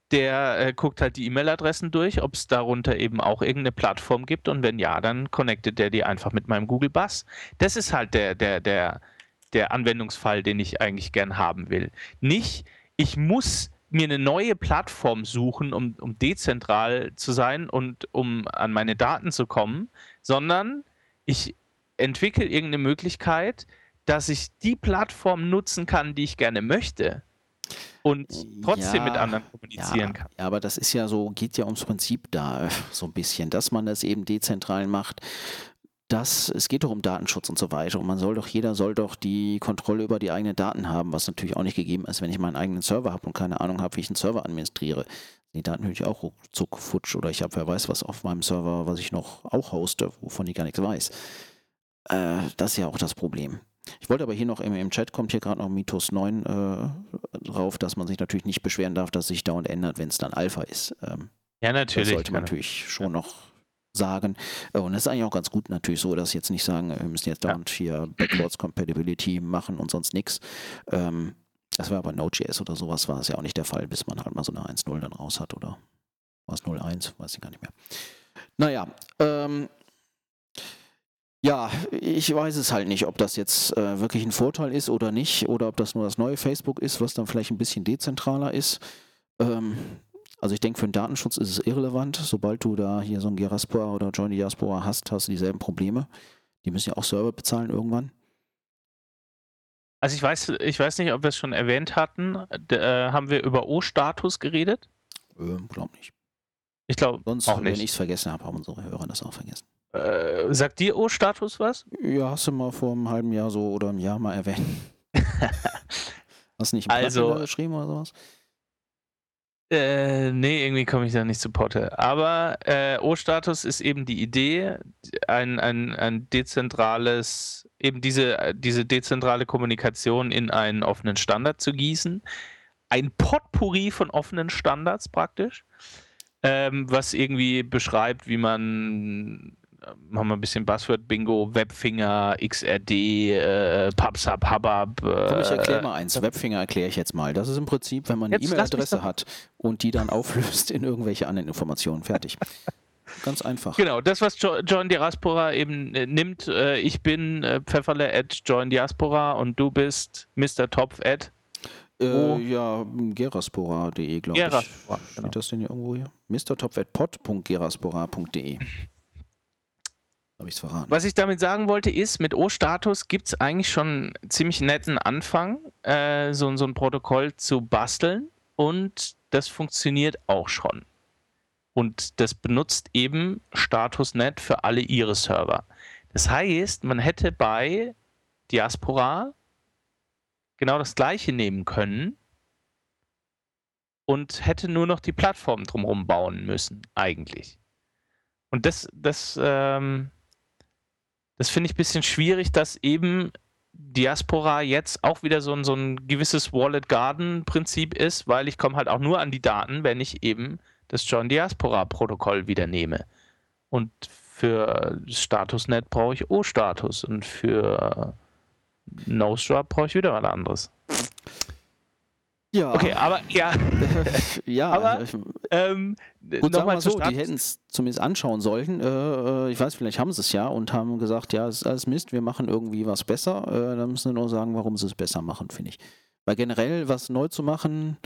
der äh, guckt halt die E-Mail-Adressen durch, ob es darunter eben auch irgendeine Plattform gibt und wenn ja, dann connectet der die einfach mit meinem Google Bus. Das ist halt der, der, der, der Anwendungsfall, den ich eigentlich gern haben will. Nicht, ich muss mir eine neue Plattform suchen, um, um dezentral zu sein und um an meine Daten zu kommen, sondern ich entwickle irgendeine Möglichkeit, dass ich die Plattform nutzen kann, die ich gerne möchte und trotzdem ja, mit anderen kommunizieren ja, kann. Ja, aber das ist ja so, geht ja ums Prinzip da so ein bisschen, dass man das eben dezentral macht. Das, es geht doch um Datenschutz und so weiter. Und man soll doch, jeder soll doch die Kontrolle über die eigenen Daten haben, was natürlich auch nicht gegeben ist, wenn ich meinen eigenen Server habe und keine Ahnung habe, wie ich einen Server administriere. Die Daten natürlich auch ruckzuck futsch oder ich habe, wer weiß, was auf meinem Server, was ich noch auch hoste, wovon ich gar nichts weiß. Äh, das ist ja auch das Problem. Ich wollte aber hier noch im, im Chat kommt hier gerade noch Mythos 9 äh, drauf, dass man sich natürlich nicht beschweren darf, dass sich dauernd ändert, wenn es dann Alpha ist. Ähm, ja, natürlich. Das sollte man natürlich schon noch sagen. Äh, und das ist eigentlich auch ganz gut natürlich so, dass sie jetzt nicht sagen, wir müssen jetzt dauernd hier Backwards Compatibility machen und sonst nichts. Ähm, das war aber Node.js oder sowas war es ja auch nicht der Fall, bis man halt mal so eine 1.0 dann raus hat oder was 0.1, weiß ich gar nicht mehr. Naja, ähm, ja, ich weiß es halt nicht, ob das jetzt äh, wirklich ein Vorteil ist oder nicht, oder ob das nur das neue Facebook ist, was dann vielleicht ein bisschen dezentraler ist. Ähm, also ich denke, für den Datenschutz ist es irrelevant. Sobald du da hier so ein Geraspora oder Join Diaspora hast, hast du dieselben Probleme. Die müssen ja auch Server bezahlen irgendwann. Also ich weiß, ich weiß nicht, ob wir es schon erwähnt hatten. D äh, haben wir über O-Status geredet? Ähm, glaub nicht. Ich glaube Sonst, auch nicht. wenn ich es vergessen habe, haben unsere Hörer das auch vergessen. Äh, sagt dir O-Status was? Ja, hast du mal vor einem halben Jahr so oder einem Jahr mal erwähnt. [LAUGHS] hast du nicht im also, geschrieben oder sowas? Äh, nee, irgendwie komme ich da nicht zu Potte. Aber äh, O-Status ist eben die Idee, ein, ein, ein dezentrales, eben diese, diese dezentrale Kommunikation in einen offenen Standard zu gießen. Ein Potpourri von offenen Standards praktisch, ähm, was irgendwie beschreibt, wie man machen wir ein bisschen Buzzword-Bingo, Webfinger, XRD, äh, PubSub, Hubbub. Äh, Komm, ich erkläre mal eins. Webfinger erkläre ich jetzt mal. Das ist im Prinzip, wenn man eine E-Mail-Adresse hat und die dann [LAUGHS] auflöst in irgendwelche anderen Informationen. Fertig. Ganz einfach. Genau, das, was jo Join Diaspora eben äh, nimmt. Äh, ich bin äh, Pfefferle at Join Diaspora und du bist Mr. Topf at. Äh, ja, geraspora.de, glaube ich. Geraspora, Steht genau. das denn hier irgendwo hier? mrtopf.pod.geraspora.de [LAUGHS] habe ich verraten. Was ich damit sagen wollte, ist, mit O-Status gibt es eigentlich schon einen ziemlich netten Anfang, äh, so, so ein Protokoll zu basteln und das funktioniert auch schon. Und das benutzt eben StatusNet für alle ihre Server. Das heißt, man hätte bei Diaspora genau das gleiche nehmen können und hätte nur noch die Plattform drumherum bauen müssen, eigentlich. Und das, das ähm, das finde ich ein bisschen schwierig, dass eben Diaspora jetzt auch wieder so ein, so ein gewisses Wallet Garden Prinzip ist, weil ich komme halt auch nur an die Daten, wenn ich eben das John Diaspora Protokoll wieder nehme. Und für StatusNet brauche ich O-Status und für Nostrap brauche ich wieder was anderes. Ja. Okay, aber ja. [LAUGHS] ja, aber ähm, gut, sagen wir so, die hätten es zumindest anschauen sollen. Äh, äh, ich weiß, vielleicht haben sie es ja und haben gesagt, ja, es ist alles Mist, wir machen irgendwie was besser. Äh, dann müssen wir nur sagen, warum sie es besser machen, finde ich. Weil generell was neu zu machen,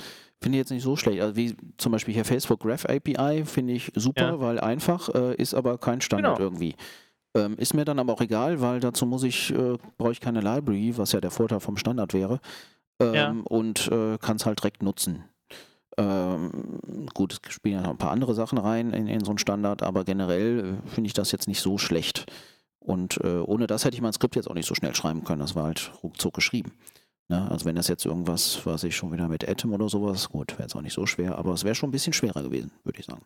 finde ich jetzt nicht so schlecht. Also wie zum Beispiel hier Facebook Graph API finde ich super, ja. weil einfach, äh, ist aber kein Standard genau. irgendwie. Ähm, ist mir dann aber auch egal, weil dazu muss ich, äh, brauche ich keine Library, was ja der Vorteil vom Standard wäre ähm, ja. und äh, kann es halt direkt nutzen. Ähm, gut, es spielen ja noch ein paar andere Sachen rein in, in so einen Standard, aber generell äh, finde ich das jetzt nicht so schlecht. Und äh, ohne das hätte ich mein Skript jetzt auch nicht so schnell schreiben können. Das war halt ruckzuck geschrieben. Ne? Also wenn das jetzt irgendwas, was ich schon wieder mit Atom oder sowas, gut, wäre jetzt auch nicht so schwer, aber es wäre schon ein bisschen schwerer gewesen, würde ich sagen.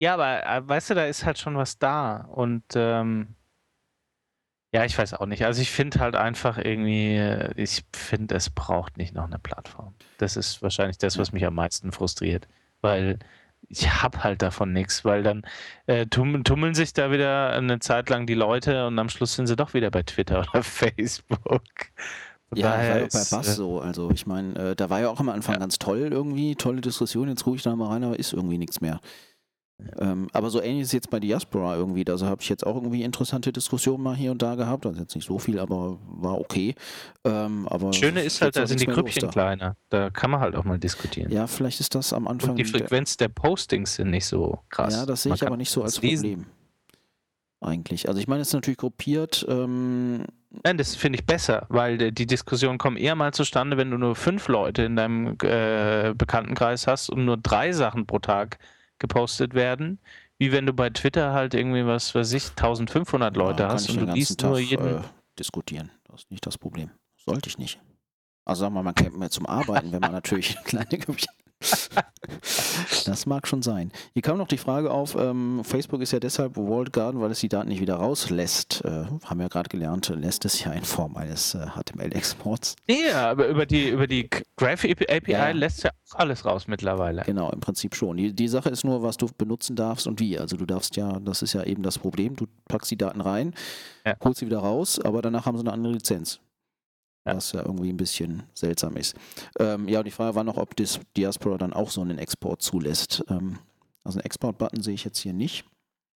Ja, aber äh, weißt du, da ist halt schon was da. Und ähm, ja, ich weiß auch nicht. Also ich finde halt einfach irgendwie, äh, ich finde, es braucht nicht noch eine Plattform. Das ist wahrscheinlich das, was mich am meisten frustriert. Weil ich habe halt davon nichts, weil dann äh, tummeln sich da wieder eine Zeit lang die Leute und am Schluss sind sie doch wieder bei Twitter [LAUGHS] oder Facebook. Von ja, war ja bei Bass äh, so. Also ich meine, äh, da war ja auch am Anfang ja. ganz toll irgendwie, tolle Diskussion, jetzt gucke ich da mal rein, aber ist irgendwie nichts mehr. Ähm, aber so ähnlich ist jetzt bei Diaspora irgendwie. Also habe ich jetzt auch irgendwie interessante Diskussionen mal hier und da gehabt. Also jetzt nicht so viel, aber war okay. Ähm, aber Schöne ist halt, da sind die Grüppchen da. kleiner. Da kann man halt auch mal diskutieren. Ja, vielleicht ist das am Anfang. Und die der- Frequenz der Postings sind nicht so krass. Ja, das sehe ich aber nicht so als lesen. Problem. Eigentlich. Also ich meine, es ist natürlich gruppiert. Ähm, Nein, das finde ich besser, weil die Diskussionen kommen eher mal zustande, wenn du nur fünf Leute in deinem äh, Bekanntenkreis hast und nur drei Sachen pro Tag gepostet werden, wie wenn du bei Twitter halt irgendwie was, weiß ich, 1500 Leute ja, hast und du liest nur Tag, jeden. Äh, diskutieren. Das ist nicht das Problem. Sollte ich nicht. Also sagen wir mal, man käme mehr zum Arbeiten, wenn man natürlich [LAUGHS] kleine Grüppchen. Das mag schon sein. Hier kam noch die Frage auf, ähm, Facebook ist ja deshalb Walled Garden, weil es die Daten nicht wieder rauslässt. Äh, haben wir gerade gelernt, lässt es ja in Form eines äh, HTML-Exports. Ja, aber über die, über die Graph API Ja. lässt ja auch alles raus mittlerweile. Genau, im Prinzip schon. Die, die Sache ist nur, was du benutzen darfst und wie. Also du darfst ja, das ist ja eben das Problem, du packst die Daten rein, Ja. holst sie wieder raus, aber danach haben sie eine andere Lizenz. Ja. Was ja irgendwie ein bisschen seltsam ist. Ähm, ja, und die Frage war noch, ob das Diaspora dann auch so einen Export zulässt. Ähm, also einen Export-Button sehe ich jetzt hier nicht,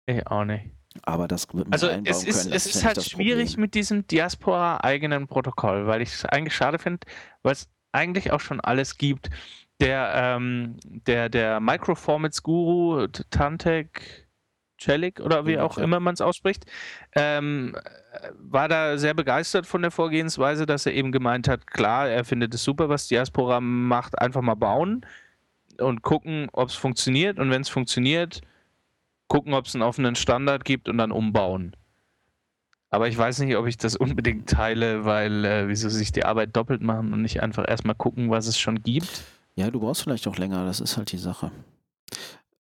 Ich auch nicht. aber das wird man Also einbauen es ist, können. Es ist nicht halt schwierig Problem. mit diesem Diaspora-eigenen Protokoll, weil ich es eigentlich schade finde, weil es eigentlich auch schon alles gibt. Der, ähm, der, der Microformats-Guru, T- Tantek Celik oder wie auch immer man es ausspricht, ähm, war da sehr begeistert von der Vorgehensweise, dass er eben gemeint hat, klar, er findet es super, was Diaspora macht, einfach mal bauen und gucken, ob es funktioniert und wenn es funktioniert, gucken, ob es einen offenen Standard gibt und dann umbauen. Aber ich weiß nicht, ob ich das [LAUGHS] unbedingt teile, weil äh, wieso sich die Arbeit doppelt machen und nicht einfach erstmal gucken, was es schon gibt. Ja, du brauchst vielleicht auch länger, das ist halt die Sache.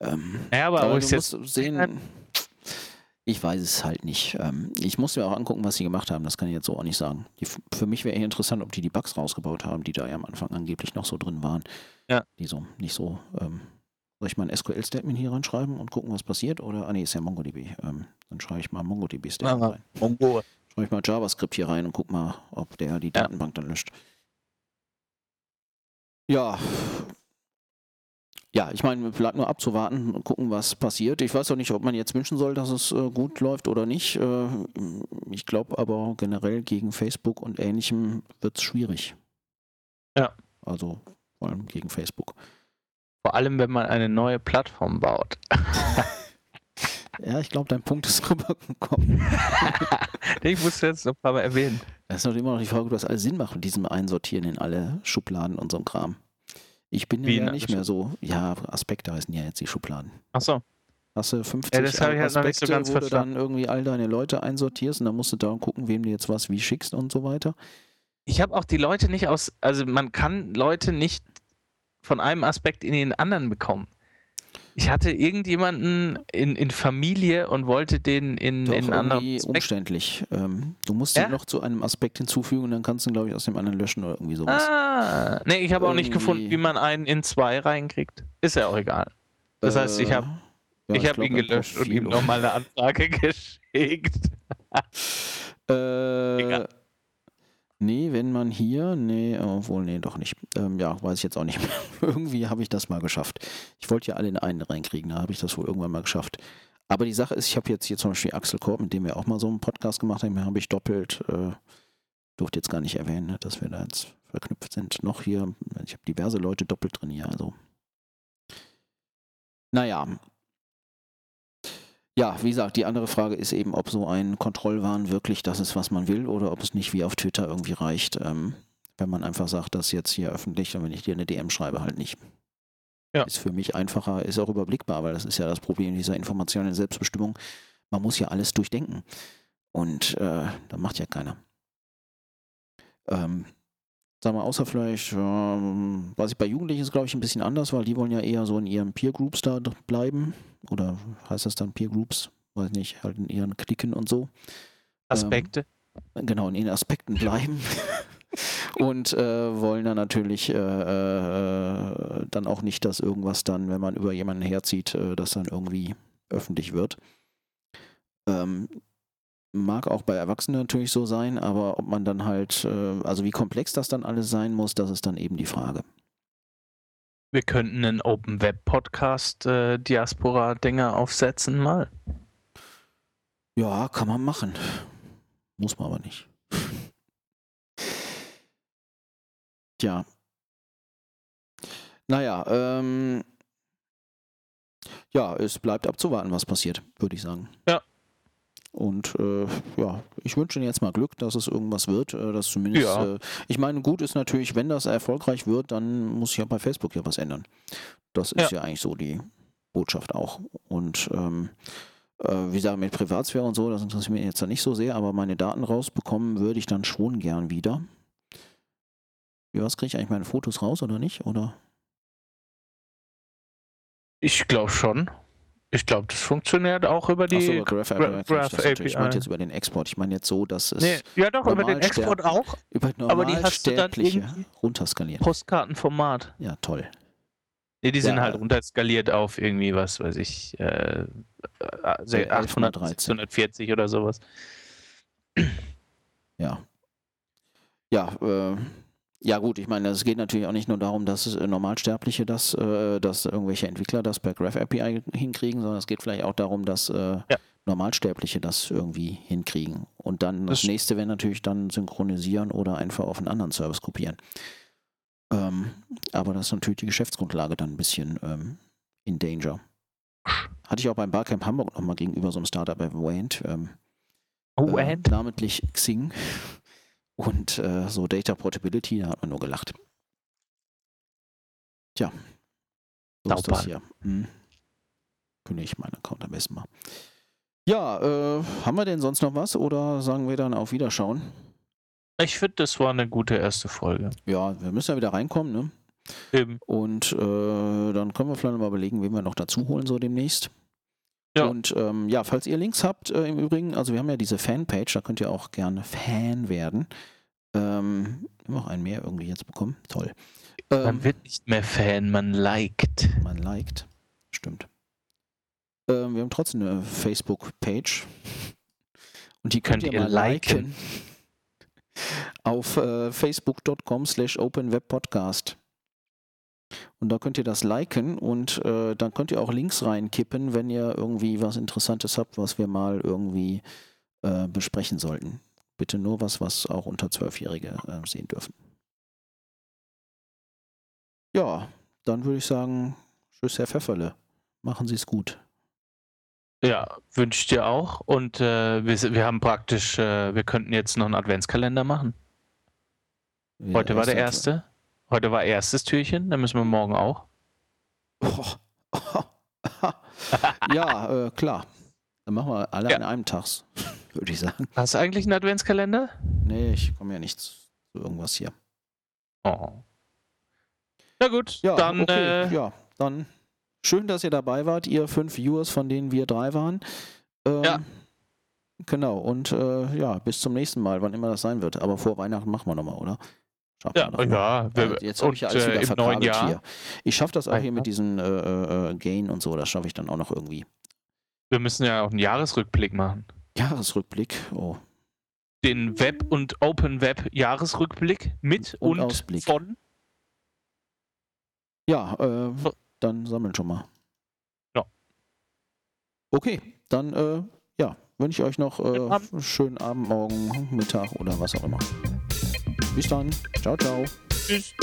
Ähm, Ja, aber, Aber ich musst sehen, ich weiß es halt nicht. Ähm, ich muss mir auch angucken, was sie gemacht haben. Das kann ich jetzt so auch nicht sagen. Die, für mich wäre eher interessant, ob die die Bugs rausgebaut haben, die da ja am Anfang angeblich noch so drin waren. Ja. Die so nicht so. Ähm, soll ich mal ein SQL-Statement hier reinschreiben und gucken, was passiert? Oder, ah nee, ist ja MongoDB. Ähm, dann schreibe ich mal MongoDB-Statement rein. Mongo. Schreibe ich mal JavaScript hier rein und guck mal, ob der die Ja. Datenbank dann löscht. Ja. Ja, ich meine, bleibt nur abzuwarten und gucken, was passiert. Ich weiß auch nicht, ob man jetzt wünschen soll, dass es äh, gut läuft oder nicht. Äh, ich glaube aber generell gegen Facebook und ähnlichem wird es schwierig. Ja. Also vor allem gegen Facebook. Vor allem, wenn man eine neue Plattform baut. [LAUGHS] Ja, ich glaube, dein Punkt ist [LAUGHS] rübergekommen. [LAUGHS] ich muss jetzt noch ein paar Mal erwähnen. Das ist noch immer noch die Frage, ob das alles Sinn macht mit diesem Einsortieren in alle Schubladen und so Kram. Ich bin Wie ja nicht mehr so, ja, Aspekte heißen ja jetzt die Schubladen. Achso. Hast du 50 Ja, das halt noch nicht so Aspekte, ganz wo du dann irgendwie all deine Leute einsortierst und dann musst du da gucken, wem du jetzt was wie schickst und so weiter. Ich habe auch die Leute nicht aus, also man kann Leute nicht von einem Aspekt in den anderen bekommen. Ich hatte irgendjemanden in, in Familie und wollte den in, Doch in anderen Aspekt. umständlich. Ähm, du musst Ja? ihn noch zu einem Aspekt hinzufügen und dann kannst du ihn, glaube ich, aus dem anderen löschen oder irgendwie sowas. Ah, nee, ich habe auch nicht gefunden, wie man einen in zwei reinkriegt. Ist ja auch egal. Das heißt, ich habe Äh, ja, ich hab glaub, ihn gelöscht und ihm nochmal eine Anfrage [LAUGHS] geschickt. Äh, Egal. Nee, wenn man hier, nee, obwohl, nee, doch nicht. Ähm, ja, weiß ich jetzt auch nicht mehr. [LAUGHS] Irgendwie habe ich das mal geschafft. Ich wollte ja alle in einen reinkriegen, da habe ich das wohl irgendwann mal geschafft. Aber die Sache ist, ich habe jetzt hier zum Beispiel Axel Korb, mit dem wir auch mal so einen Podcast gemacht haben, habe ich doppelt, äh, durfte jetzt gar nicht erwähnen, ne, dass wir da jetzt verknüpft sind. Noch hier, ich habe diverse Leute doppelt drin hier, also. Naja, ja, wie gesagt, die andere Frage ist eben, ob so ein Kontrollwahn wirklich das ist, was man will, oder ob es nicht wie auf Twitter irgendwie reicht, ähm, wenn man einfach sagt, das jetzt hier öffentlich und wenn ich dir eine DM schreibe, halt nicht. Ja. Ist für mich einfacher, ist auch überblickbar, weil das ist ja das Problem dieser informationellen Selbstbestimmung. Man muss ja alles durchdenken. Und äh, das macht ja keiner. Ähm, Sag mal, außer vielleicht, ähm, was ich bei Jugendlichen ist, glaube ich, ein bisschen anders, weil die wollen ja eher so in ihren Peer Groups da bleiben. Oder heißt das dann Peer Groups? Weiß nicht, halt in ihren Klicken und so. Aspekte. Genau, in ihren Aspekten bleiben. [LAUGHS] und äh, wollen dann natürlich äh, äh, dann auch nicht, dass irgendwas dann, wenn man über jemanden herzieht, äh, das dann irgendwie öffentlich wird. Ähm, mag auch bei Erwachsenen natürlich so sein, aber ob man dann halt, äh, also wie komplex das dann alles sein muss, das ist dann eben die Frage. Wir könnten einen Open Web Podcast äh, Diaspora-Dinger aufsetzen mal. Ja, kann man machen. Muss man aber nicht. Tja. Naja, ähm, ja, es bleibt abzuwarten, was passiert, würde ich sagen. Ja. Und äh, ja, ich wünsche Ihnen jetzt mal Glück, dass es irgendwas wird, äh, dass zumindest. Ja. Äh, ich meine, gut ist natürlich, wenn das erfolgreich wird, dann muss sich ja bei Facebook ja was ändern. Das ist ja, eigentlich so die Botschaft auch. Und ähm, äh, wie gesagt, mit Privatsphäre und so, das interessiert mich jetzt ja nicht so sehr, aber meine Daten rausbekommen würde ich dann schon gern wieder. Wie was kriege ich eigentlich meine Fotos raus oder nicht? Oder? Ich glaube schon. Ich glaube, das funktioniert auch über die. Über Graph API. Graph natürlich. Ich meinte API. jetzt über den Export. Ich meine jetzt so, dass es Nee, ja doch, über den Export auch. über aber die hast du dann runterskaliert. Postkartenformat. Ja, toll. Nee, die sind Ja. halt runterskaliert auf irgendwie, was weiß ich, äh, äh, 800, 1113. 640 oder sowas. Ja. Ja, äh, ja gut, ich meine, es geht natürlich auch nicht nur darum, dass äh, Normalsterbliche das, äh, dass irgendwelche Entwickler das per Graph API hinkriegen, sondern es geht vielleicht auch darum, dass äh, Normalsterbliche das irgendwie hinkriegen. Und dann das, Das- nächste wäre natürlich dann synchronisieren oder einfach auf einen anderen Service kopieren. Ähm, aber das ist natürlich die Geschäftsgrundlage dann ein bisschen ähm, in Danger. Hatte ich auch beim Barcamp Hamburg nochmal gegenüber so einem Startup erwähnt. Ähm, Oh, äh, namentlich Xing und äh, so Data Portability, da hat man nur gelacht. Tja, so ist das hier. Hm. Kündige ich meinen Account am besten mal. Ja, äh, haben wir denn sonst noch was oder sagen wir dann auf Wiederschauen? Ich finde, das war eine gute erste Folge. Ja, wir müssen ja wieder reinkommen, ne? Eben. Und äh, dann können wir vielleicht mal überlegen, wen wir noch dazu holen, so demnächst. Ja. Und ähm, ja, falls ihr Links habt, äh, im Übrigen, also wir haben ja diese Fanpage, da könnt ihr auch gerne Fan werden. Ähm, auch einen mehr irgendwie jetzt bekommen. Toll. Ähm, Man wird nicht mehr Fan, man liked. man liked. Stimmt. Ähm, wir haben trotzdem eine Facebook-Page. Und die könnt, Könnt ihr ihr mal liken. Auf äh, facebook.com slash openwebpodcast. Und da könnt ihr das liken und äh, dann könnt ihr auch Links reinkippen, wenn ihr irgendwie was Interessantes habt, was wir mal irgendwie äh, besprechen sollten. Bitte nur was, was auch unter Zwölfjährige äh, sehen dürfen. Ja, dann würde ich sagen, tschüss, Herr Pfefferle. Machen Sie es gut. Ja, wünsche ich dir auch. Und äh, wir, wir haben praktisch, äh, wir könnten jetzt noch einen Adventskalender machen. Ja, Heute war der erste. Heute war erstes Türchen, dann müssen wir morgen auch. [LAUGHS] Ja, äh, klar. Dann machen wir alle Ja. an einem Tag, [LAUGHS] würde ich sagen. Hast du eigentlich einen Adventskalender? Nee, ich komme ja nicht zu irgendwas hier. Oh. Na gut, Ja, dann okay, äh, ja, dann schön, dass ihr dabei wart, ihr fünf Viewers, von denen wir drei waren. Ähm, Ja. Genau, und äh, ja, bis zum nächsten Mal, wann immer das sein wird. Aber vor Weihnachten machen wir nochmal, oder? Schaffen ja, wir mal. ja, wir, Äh, Jetzt habe ich ja alles äh, wieder neuen verkabelt Jahr. hier. Ich schaffe das auch hier mit diesen äh, äh, äh, Gain und so, das schaffe ich dann auch noch irgendwie. Wir müssen ja auch einen Jahresrückblick machen. Jahresrückblick, oh. Den Web- und Open Web Jahresrückblick mit Und und, Ausblick. von. Ja, äh, So. dann sammeln schon mal. Ja. Okay, dann äh, ja, wünsche ich euch noch äh, schönen Abend, morgen, Mittag oder was auch immer. Bis dann. Ciao, ciao. Tschüss.